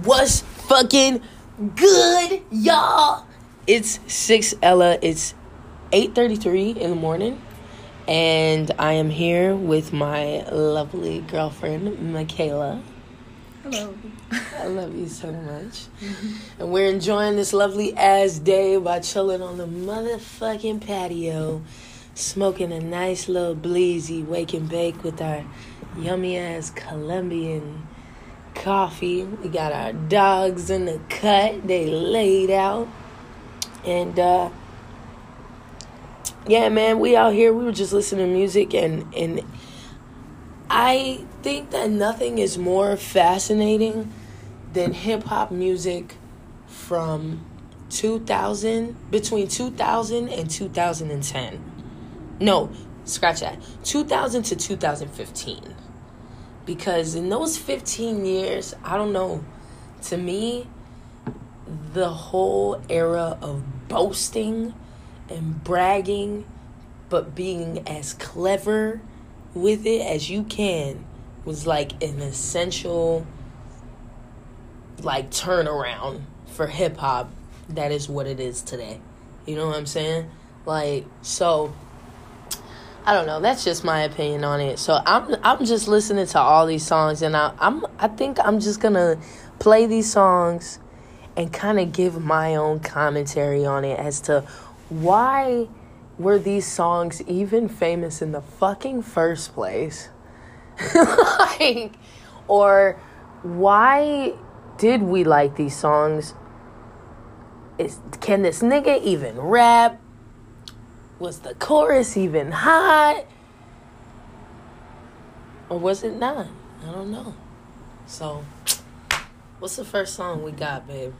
What's fucking good, y'all? It's six Ella. It's eight thirty three in the morning, and I am here with my lovely girlfriend Michaela. Hello. I love you so much, and we're enjoying this lovely ass day by chilling on the motherfucking patio, smoking a nice little bleezy wake and bake with our yummy ass Colombian coffee. We got our dogs in the cut. They laid out. And uh yeah, man, we out here. We were just listening to music and and I think that nothing is more fascinating than hip hop music from 2000 between 2000 and 2010. No, scratch that. 2000 to 2015 because in those 15 years, I don't know, to me, the whole era of boasting and bragging, but being as clever with it as you can was like an essential like turnaround for hip hop that is what it is today. You know what I'm saying? Like so I don't know. That's just my opinion on it. So I'm I'm just listening to all these songs, and I, I'm I think I'm just gonna play these songs and kind of give my own commentary on it as to why were these songs even famous in the fucking first place, like, or why did we like these songs? Is can this nigga even rap? Was the chorus even hot? Or was it not? I don't know. So, what's the first song we got, babe?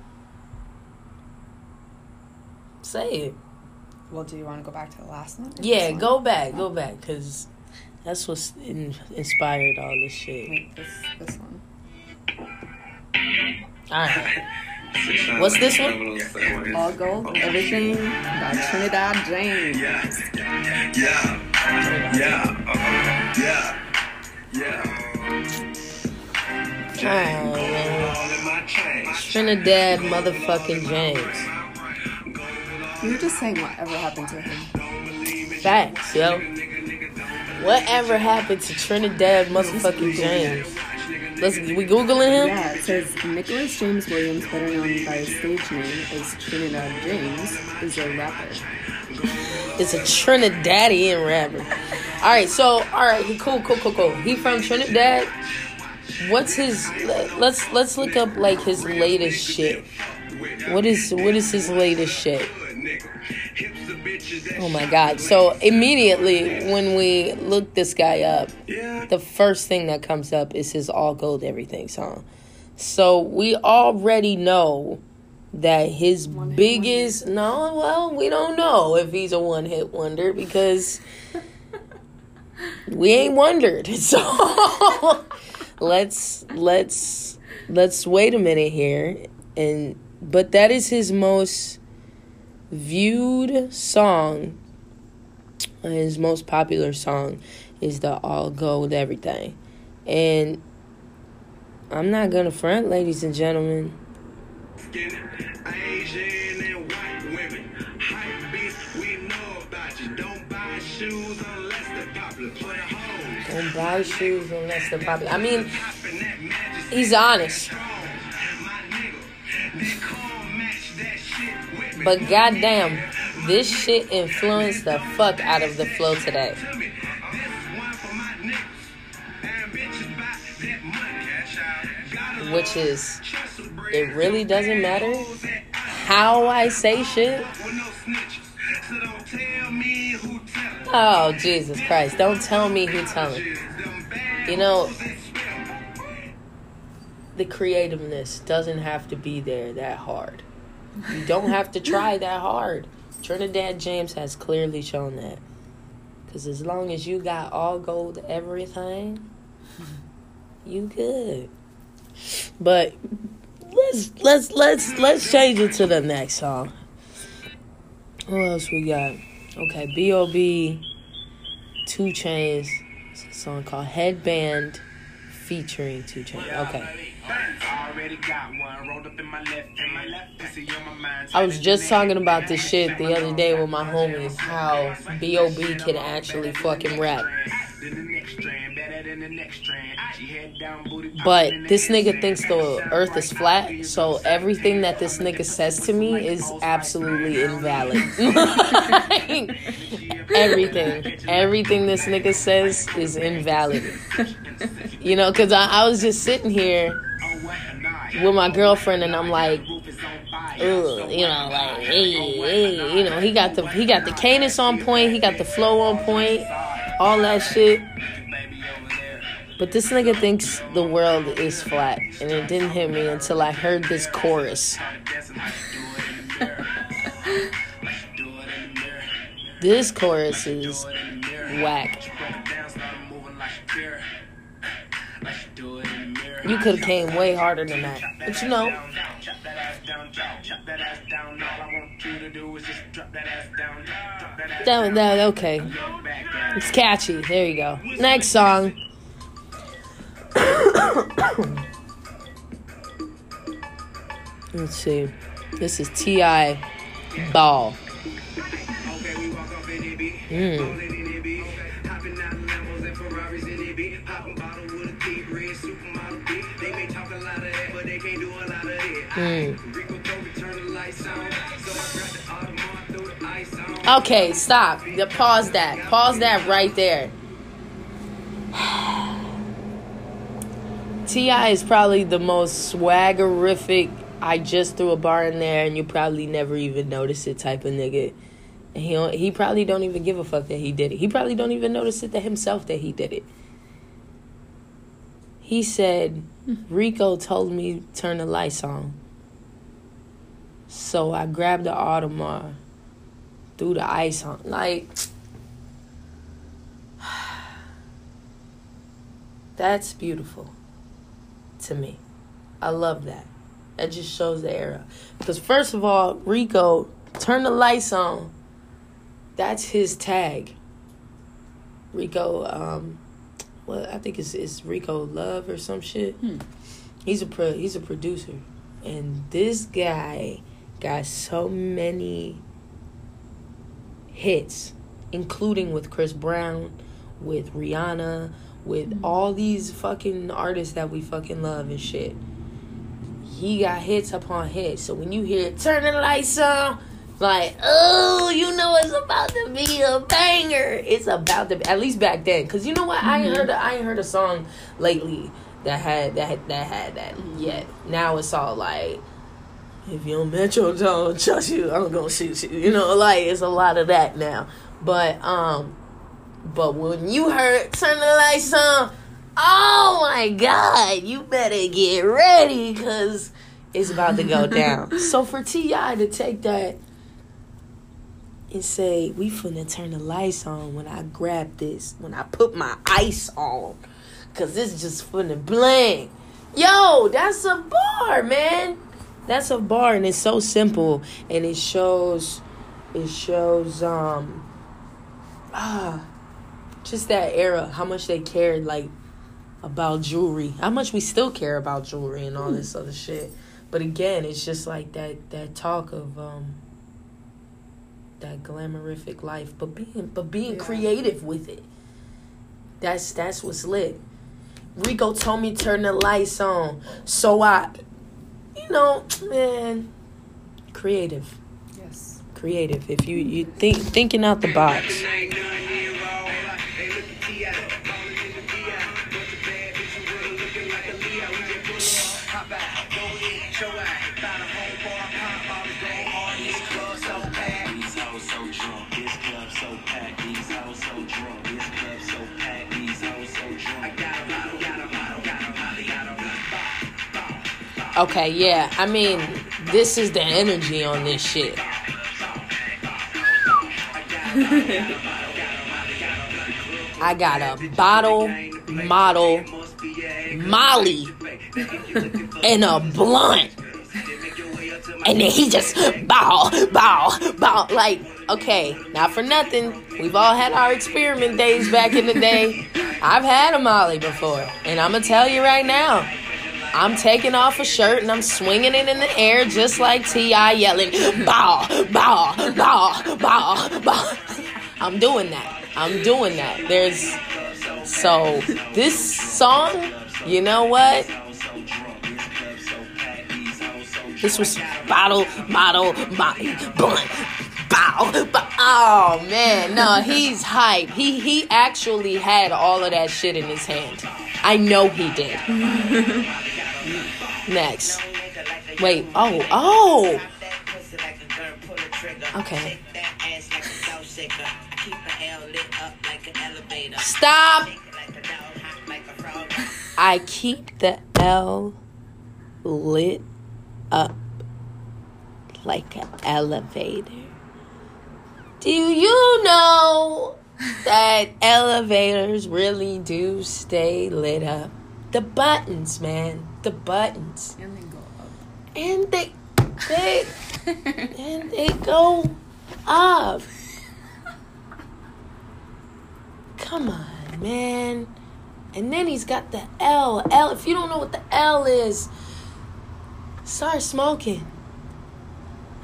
Say it. Well, do you want to go back to the last one? Yeah, one? go back, go oh. back, because that's what's in, inspired all this shit. Wait, this this one. Alright. What's this one? All gold, everything by Trinidad James. Yeah, yeah, yeah, uh, yeah, yeah. Alright, man. All in my chain. Trinidad motherfucking James. You're just saying whatever happened to him. Facts, yo. Whatever happened to Trinidad motherfucking James? Let's we googling him. Yeah, it says Nicholas James Williams, better known by his stage name as Trinidad James, is a rapper. It's a Trinidadian rapper. All right, so all right, he cool, cool, cool, cool. He from Trinidad. What's his? Let's let's look up like his latest shit. What is what is his latest shit? Oh my god! So immediately when we look this guy up, the first thing that comes up is his "All Gold Everything" song. So we already know that his biggest no, well, we don't know if he's a one hit wonder because we ain't wondered. So let's let's let's wait a minute here and but that is his most viewed song his most popular song is the all gold everything and i'm not gonna front ladies and gentlemen. Don't buy shoes unless they're popular. I mean he's honest but goddamn this shit influenced the fuck out of the flow today. Which is it really doesn't matter how i say shit. Oh jesus christ. Don't tell me who telling. You know the creativeness doesn't have to be there that hard you don't have to try that hard. Trinidad james has clearly shown that. Because as long as you got all gold everything you good. But let's let's let's let's change it to the next song. What else we got? Okay bob 2 Chainz. It's a song called headband featuring 2 Chainz. Okay I was just talking about this shit the other day with my homies, how B.O.B. can actually fucking rap. But this nigga thinks the earth is flat, so everything that this nigga says to me is absolutely invalid. everything. Everything this nigga says is invalid. You know, because I, I was just sitting here with my girlfriend and I'm like, Ugh, you know, like, hey, hey, you know, he got the he got the cadence on point, he got the flow on point, all that shit. But this nigga thinks the world is flat, and it didn't hit me until I heard this chorus. This chorus is whack. You could have came way harder than that, but you know. That, that okay. It's catchy. There you go. Next song. Let's see. This is T.I. Ball. Mm. Mm. Okay, stop. Pause that. Pause that right there. T.I. is probably the most swaggerific. I just threw a bar in there and you probably never even notice it type of nigga. And he he probably don't even give a fuck that he did it. He probably don't even notice it to himself that he did it. He said, Rico told me turn the lights on. So I grabbed the Audemars, threw the ice on. Like, that's beautiful to me. I love that. That just shows the era. Because, first of all, Rico, turn the lights on. That's his tag. Rico, um, well, I think it's, it's Rico Love or some shit. Hmm. He's a pro, he's a producer, and this guy got so many hits, including with Chris Brown, with Rihanna, with mm-hmm. all these fucking artists that we fucking love and shit. He got hits upon hits. So when you hear "Turn the Lights On," like, oh, you know it's about to be a banger. It's about to, be, at least back then, because you know what? I ain't mm-hmm. heard, a, I ain't heard a song lately that had that that had that yet. Mm-hmm. Now it's all like, if you don't met your metro don't trust you, I'm gonna shoot you. You know, like it's a lot of that now. But um, but when you heard turn the lights on, oh my god, you better get ready because it's about to go down. so for Ti to take that and say we finna turn the lights on when I grab this, when I put my ice on, cause this just finna bling. Yo, that's a bar, man. That's a bar, and it's so simple, and it shows, it shows, um, ah, just that era, how much they cared, like, about jewelry, how much we still care about jewelry and all this other shit. But again, it's just like that that talk of um that glamorific life, but being but being Yeah. creative with it. That's that's what's lit. Rico told me turn the lights on, so I, you know, man, creative, Yes. creative. If you you think thinking out the box. Okay, yeah. I mean, this is the energy on this shit. I got a bottle, model, Molly, and a blunt. And then he just bow, bow, bow. Like, okay, not for nothing. We've all had our experiment days back in the day. I've had a Molly before. And I'm going to tell you right now, I'm taking off a shirt and I'm swinging it in the air just like T.I. yelling, bow, bow, bow, bow, bow. I'm doing that. I'm doing that. There's, so this song, you know what? This was bottle, bottle, bottle, blunt, bow, bow. Oh man, no, he's hype. He he actually had all of that shit in his hand. I know he did. Next. Wait. Oh. Oh. Okay. Stop. I keep the L lit up like an elevator. Do you know that elevators really do stay lit up? The buttons, man. The buttons. And they go up. And they they and they go up. Come on, man. And then he's got the L. L. If you don't know what the L is, start smoking.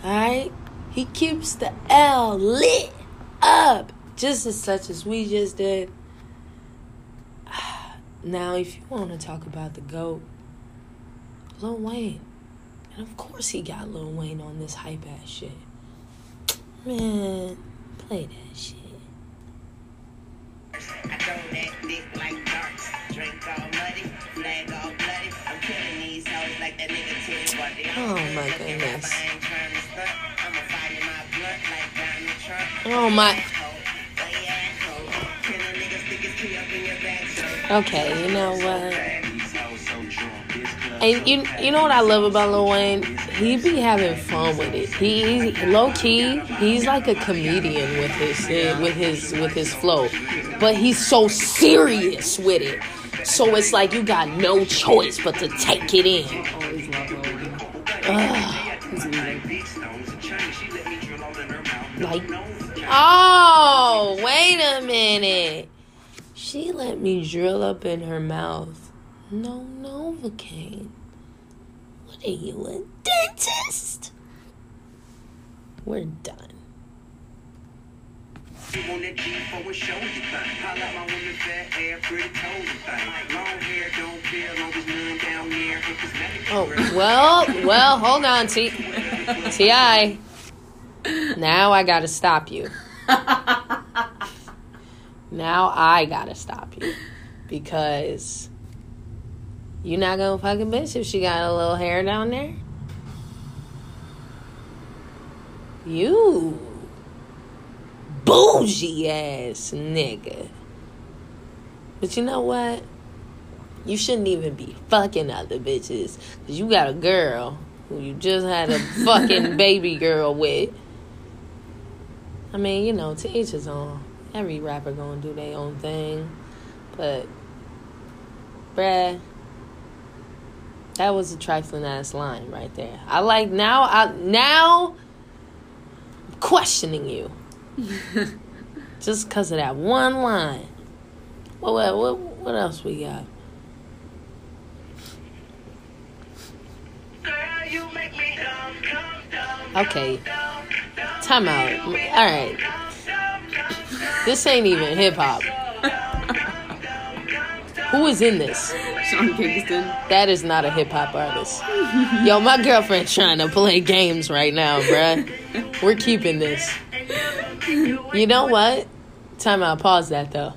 Alright? He keeps the L lit up. Just as such as we just did. Now, if you want to talk about the GOAT, Lil Wayne. And of course he got Lil Wayne on this hype ass shit. Man, play that shit. Oh, my goodness. Oh my. Okay, you know what? And you you know what I love about Lil Wayne? He be having fun with it. He low key. He's like a comedian with his with his with his flow, but he's so serious with it. So it's like you got no choice but to take it in. Always love Lil Wayne. Ugh. His music. big stones and chains. She let me drill all in her mouth. Like, oh, wait a minute. She let me drill up in her mouth. No Novocaine. What are you, a dentist? We're done. You want that G for a shoulder thing. Holla my woman, fat hair, pretty cold thing. Long hair, don't care, long as none down there. Oh, well, well, hold on, T. T.I. Now I gotta stop you. Now I gotta stop you. Because you not gonna fucking bitch if she got a little hair down there? You bougie ass nigga. But you know what? You shouldn't even be fucking other bitches. Cause you got a girl who you just had a fucking baby girl with. I mean, you know, to each his own. Every rapper gonna do their own thing. But bruh, that was a trifling ass line right there. I like now I now I'm questioning you. just cause of that one line. What what what, what else we got? Okay. dumb, dumb. Time out. All right. This ain't even hip hop. Who is in this? Sean Kingston. That is not a hip hop artist. Yo, my girlfriend's trying to play games right now, bruh. We're keeping this. You know what? Time out. Pause that though.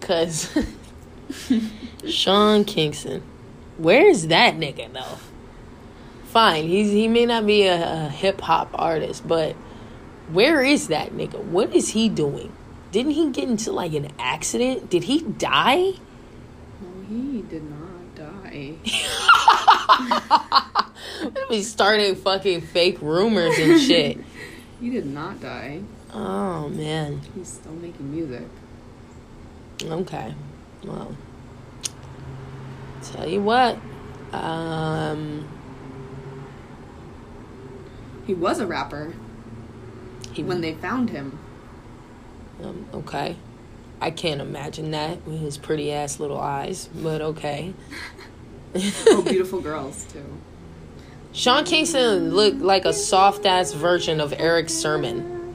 Cause Sean Kingston. Where's that nigga though? Fine, he's he may not be a, a hip hop artist, but where is that nigga? What is he doing? Didn't he get into like an accident? Did he die? He did not die. we started fucking fake rumors and shit. He did not die. Oh man. He's still making music. Okay. Well. Tell you what. Um He was a rapper he when they found him. um, okay. I can't imagine that with his pretty ass little eyes, but okay. Oh, beautiful girls too. Sean Kingston looked like a soft ass version of Erick Sermon.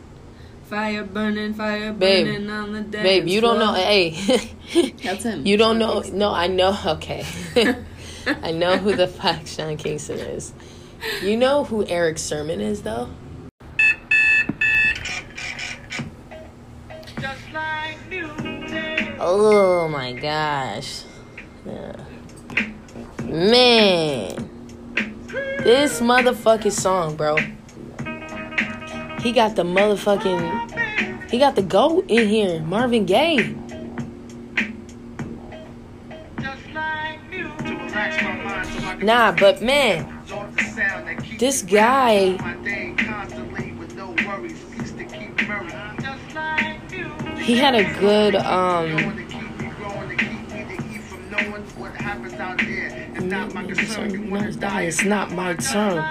Fire burning, fire Babe. burning on the dance Babe, you don't know. Hey, That's him. you don't Sean know. Kingston. No, I know. Okay, I know who the fuck Sean Kingston is. You know who Erick Sermon is, though. Oh my gosh. Yeah. Man. This motherfucking song, bro. He got the motherfucking. He got the goat in here. Marvin Gaye. Nah, but man, this guy. He had a good um. It's not my turn.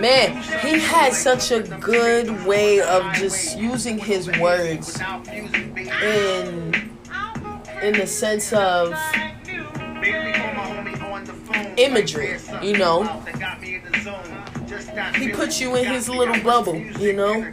Man, he had such a good way of just using his words in in the sense of imagery, you know. He puts you in his little bubble, you know.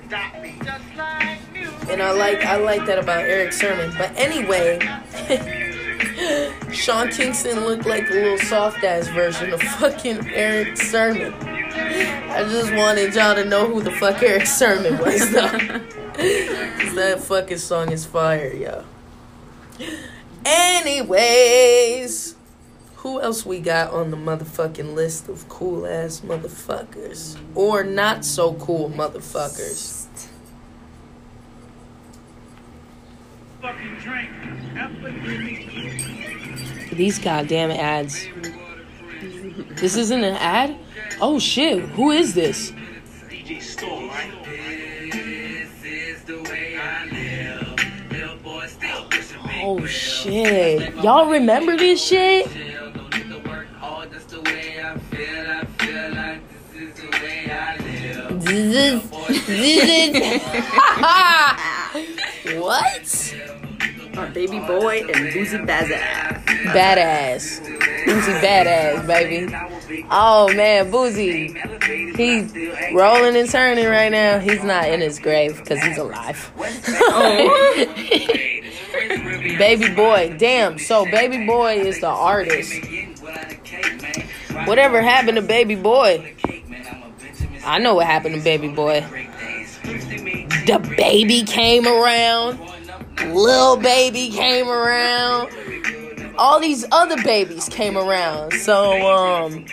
And I like I like that about Erick Sermon. But anyway, Sean Kingston looked like a little soft ass version of fucking Erick Sermon. I just wanted y'all to know who the fuck Erick Sermon was though. that fucking song is fire, yo. Anyways, who else we got on the motherfucking list of cool ass motherfuckers? Or not so cool motherfuckers? These goddamn ads. This isn't an ad? Oh shit, who is this? DJ Storm, right? Oh shit. Y'all remember this shit? This is- this is- what? Baby boy and Boosie Badazz. Badass. Boosie Badazz, baby. Oh man, Boosie. He's rolling and turning right now. He's not in his grave because he's alive. Oh. baby boy. Damn. So baby boy is the artist. Whatever happened to baby boy? I know what happened to baby boy. The baby came around. Lil baby came around. All these other babies came around. So um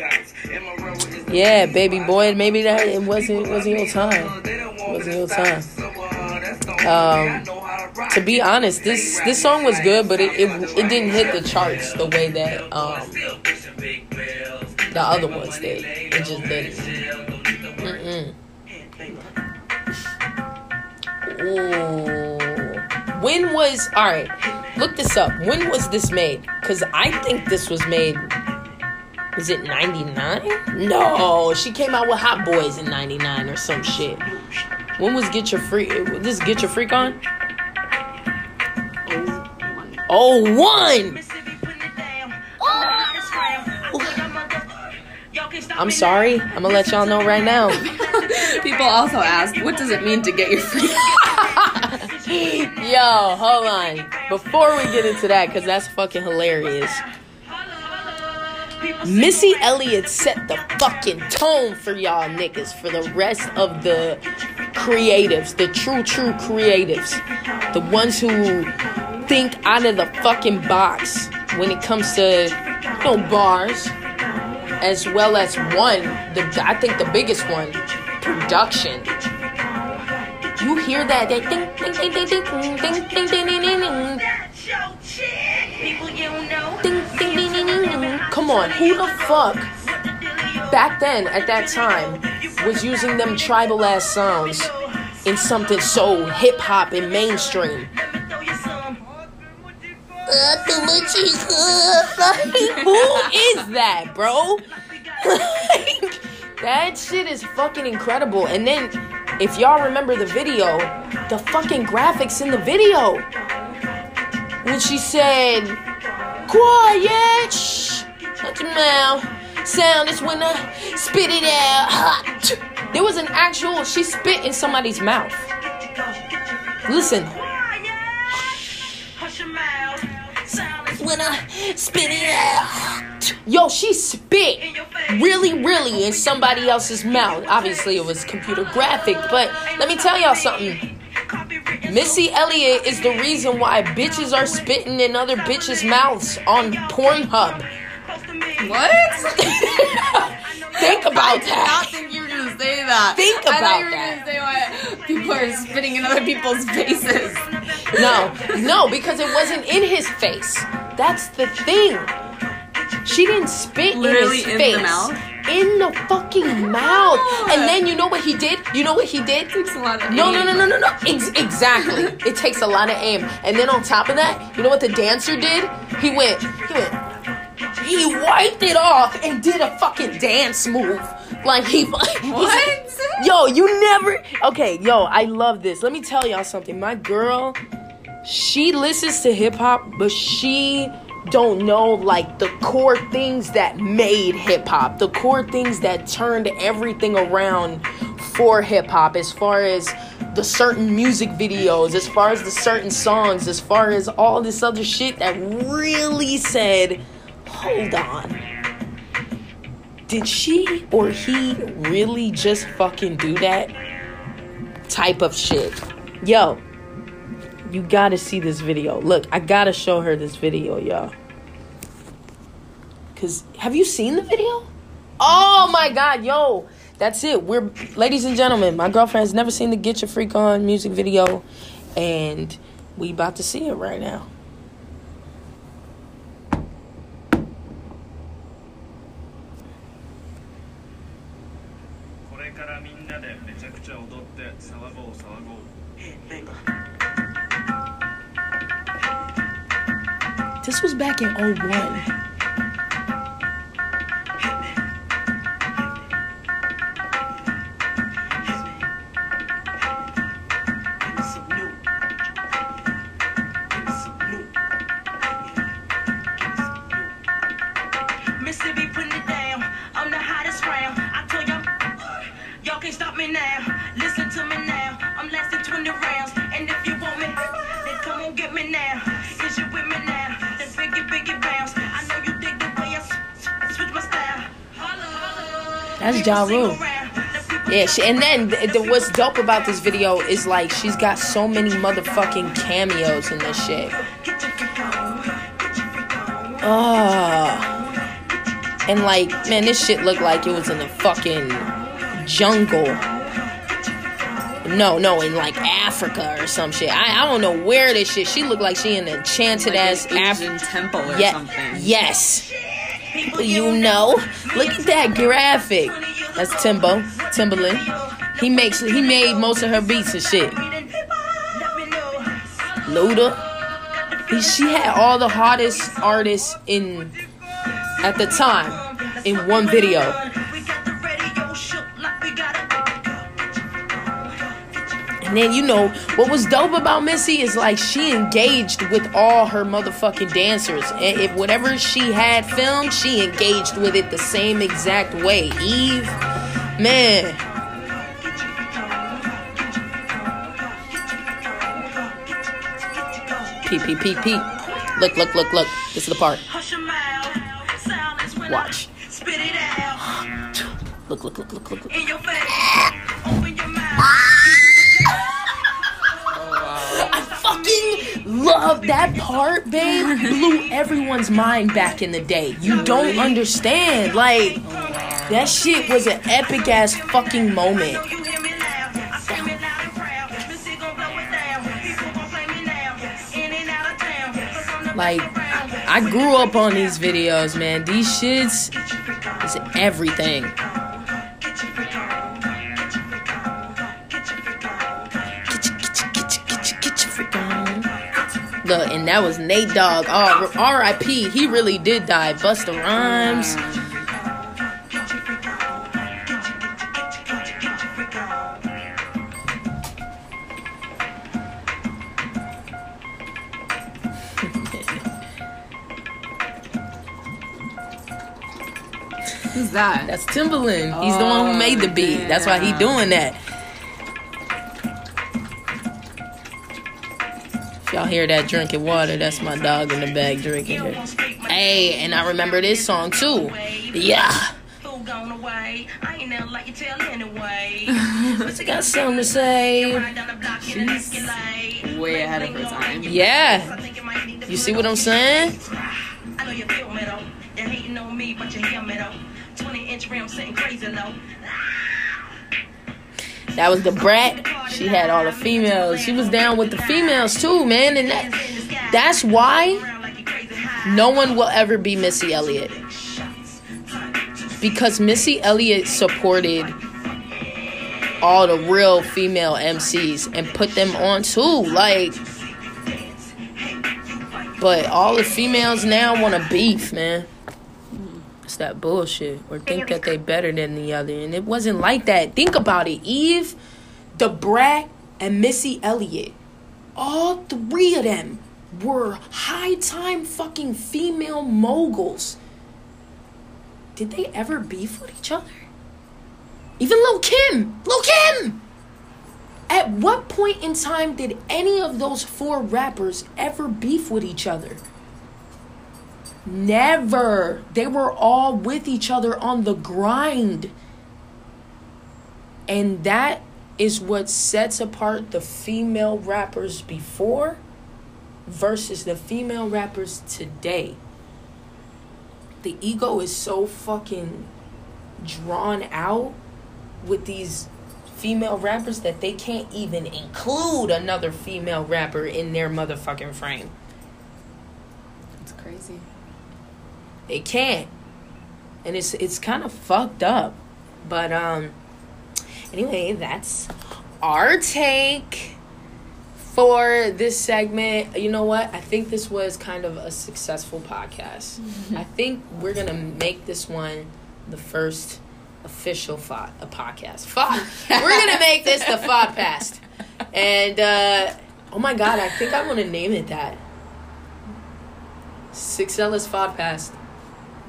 yeah, baby boy, maybe that it wasn't wasn't your time. It wasn't your time. Um to be honest, this this song was good, but it, it it didn't hit the charts the way that um the other ones did. It just didn't. Mm-mm. Ooh. When was all right? Look this up. When was this made? Cause I think this was made. Was it '99? No, she came out with Hot Boys in '99 or some shit. When was Get Your Freak? This Get Your Freak on? Oh one. Oh I'm sorry. I'm gonna let y'all know right now. People also ask, what does it mean to get your free? Yo, hold on. Before we get into that, because that's fucking hilarious. Missy Elliott set the fucking tone for y'all niggas, for the rest of the creatives, the true, true creatives, the ones who think out of the fucking box when it comes to, you know, bars, as well as one, the I think the biggest one, production. You hear that? That ding, Come on, who the fuck back then at that time was using them tribal ass sounds in something so hip hop and mainstream? who is that, bro? like, that shit is fucking incredible. And then if y'all remember the video, the fucking graphics in the video, when she said, "Quiet, shh, let's your mouth. Sound is when I spit it out. There was an actual, she spit in somebody's mouth. Listen. When I spit it out. Yo, she spit really, really in somebody else's mouth. Obviously, it was computer graphic, but let me tell y'all something. Missy Elliott is the reason why bitches are spitting in other bitches' mouths on Pornhub. What? Think about that. I did not think you were gonna say that. Think I thought about you were that. gonna say why people are spitting in other people's faces. No, no, because it wasn't in his face. That's the thing. She didn't spit Literally in his in the face. mouth? In the fucking mouth. Ah. And then you know what he did? You know what he did? takes a lot of No, no, aim. no, no, no, no. Ex- exactly. it takes a lot of aim. And then on top of that, you know what the dancer did? He went, he went, he wiped it off and did a fucking dance move. Like he, What? Yo, you never. Okay, yo, I love this. Let me tell y'all something. My girl, she listens to hip hop, but she don't know like the core things that made hip hop, the core things that turned everything around for hip hop as far as the certain music videos, as far as the certain songs, as far as all this other shit that really said, "Hold on." Did she or he really just fucking do that type of shit? Yo, you gotta see this video. Look, I gotta show her this video, yo. Cause have you seen the video? Oh my god, yo. That's it. We're ladies and gentlemen, my girlfriend has never seen the Get Your Freak On music video, and we about to see it right now. Back in 01. Mississippi putting it down. I'm the hottest round. I told y'all, y'all can't stop me now. That's Ja Rule. around. The people Yeah, she, and then th- th- what's dope about this video is like she's got so many motherfucking cameos in this shit. Get your freak on. Get your freak on. Oh. And like, man, this shit looked like it was in the fucking jungle. No, no, in like Africa or some shit. I, I don't know where this shit. She looked like she in an enchanted Like ass an Asian Africa. temple or Yeah, something. yes. You know, look at that graphic. That's Timbo, Timbaland. He makes, he made most of her beats and shit. Luda. He- She had all the hottest artists in at the time in one video. And then you know what was dope about Missy is like she engaged with all her motherfucking dancers. And if whatever she had filmed, she engaged with it the same exact way. Eve, man. Peep, peep, peep, peep. Look, look, look, look. This is the part. Hush your mouth. Silence when Watch. I spit it out Look, look, look, look, look. look. in your face. Love that part, babe. Blew everyone's mind back in the day. You don't understand. Like, that shit was an epic ass fucking moment. You hear me now? I scream it loud and proud. Missy gon' blow it down. People gon' play me now. In and out of town. 'Cause I'm the Like. I grew up on these videos, man. These shits is everything. Look, and that was Nate Dogg. Oh, R.I.P. He really did die. Busta Rhymes. Who's that? That's Timbaland. He's the one who made the beat. That's why he ah. doing that. Y'all hear that drinking water, that's my dog in the bag drinking it. Hey, and I remember this song too. Yeah. Who gone away? I ain't never like you tell anyway. Got something to say. Ride down the block in an Escalade. way ahead of her time. Yeah. I think it might need to You see what I'm saying? I know you feel me though. They're hating on me, but you hear me though. 20 inch rim sitting crazy low. That was Da Brat. She had all the females. She was down with the females too, man. And that, that's why no one will ever be Missy Elliott. Because Missy Elliott supported all the real female MCs and put them on too. Like, but all the females now want to beef, man. It's that bullshit. Or think that they better than the other. And it wasn't like that. Think about it. Eve, Da Brat, and Missy Elliott. All three of them were high time fucking female moguls. Did they ever beef with each other? Even Lil Kim! Lil Kim! At what point in time did any of those four rappers ever beef with each other? Never. They were all with each other on the grind. And that is what sets apart the female rappers before versus the female rappers today. The ego is so fucking drawn out with these female rappers that they can't even include another female rapper in their motherfucking frame. It's crazy. They can't. And it's it's kind of fucked up. But um anyway, that's our take for this segment. You know what? I think this was kind of a successful podcast. I think we're going to make this one the first official fo- a podcast. Fo- we're going to make this the Fodcast. And uh oh my god, I think I want to name it that. Six Ellis Fodcast.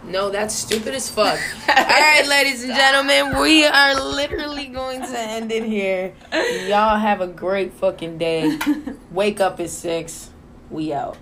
No, that's stupid as fuck. All right, ladies and gentlemen, we are literally going to end it here. Y'all have a great fucking day. Wake up at six. We out.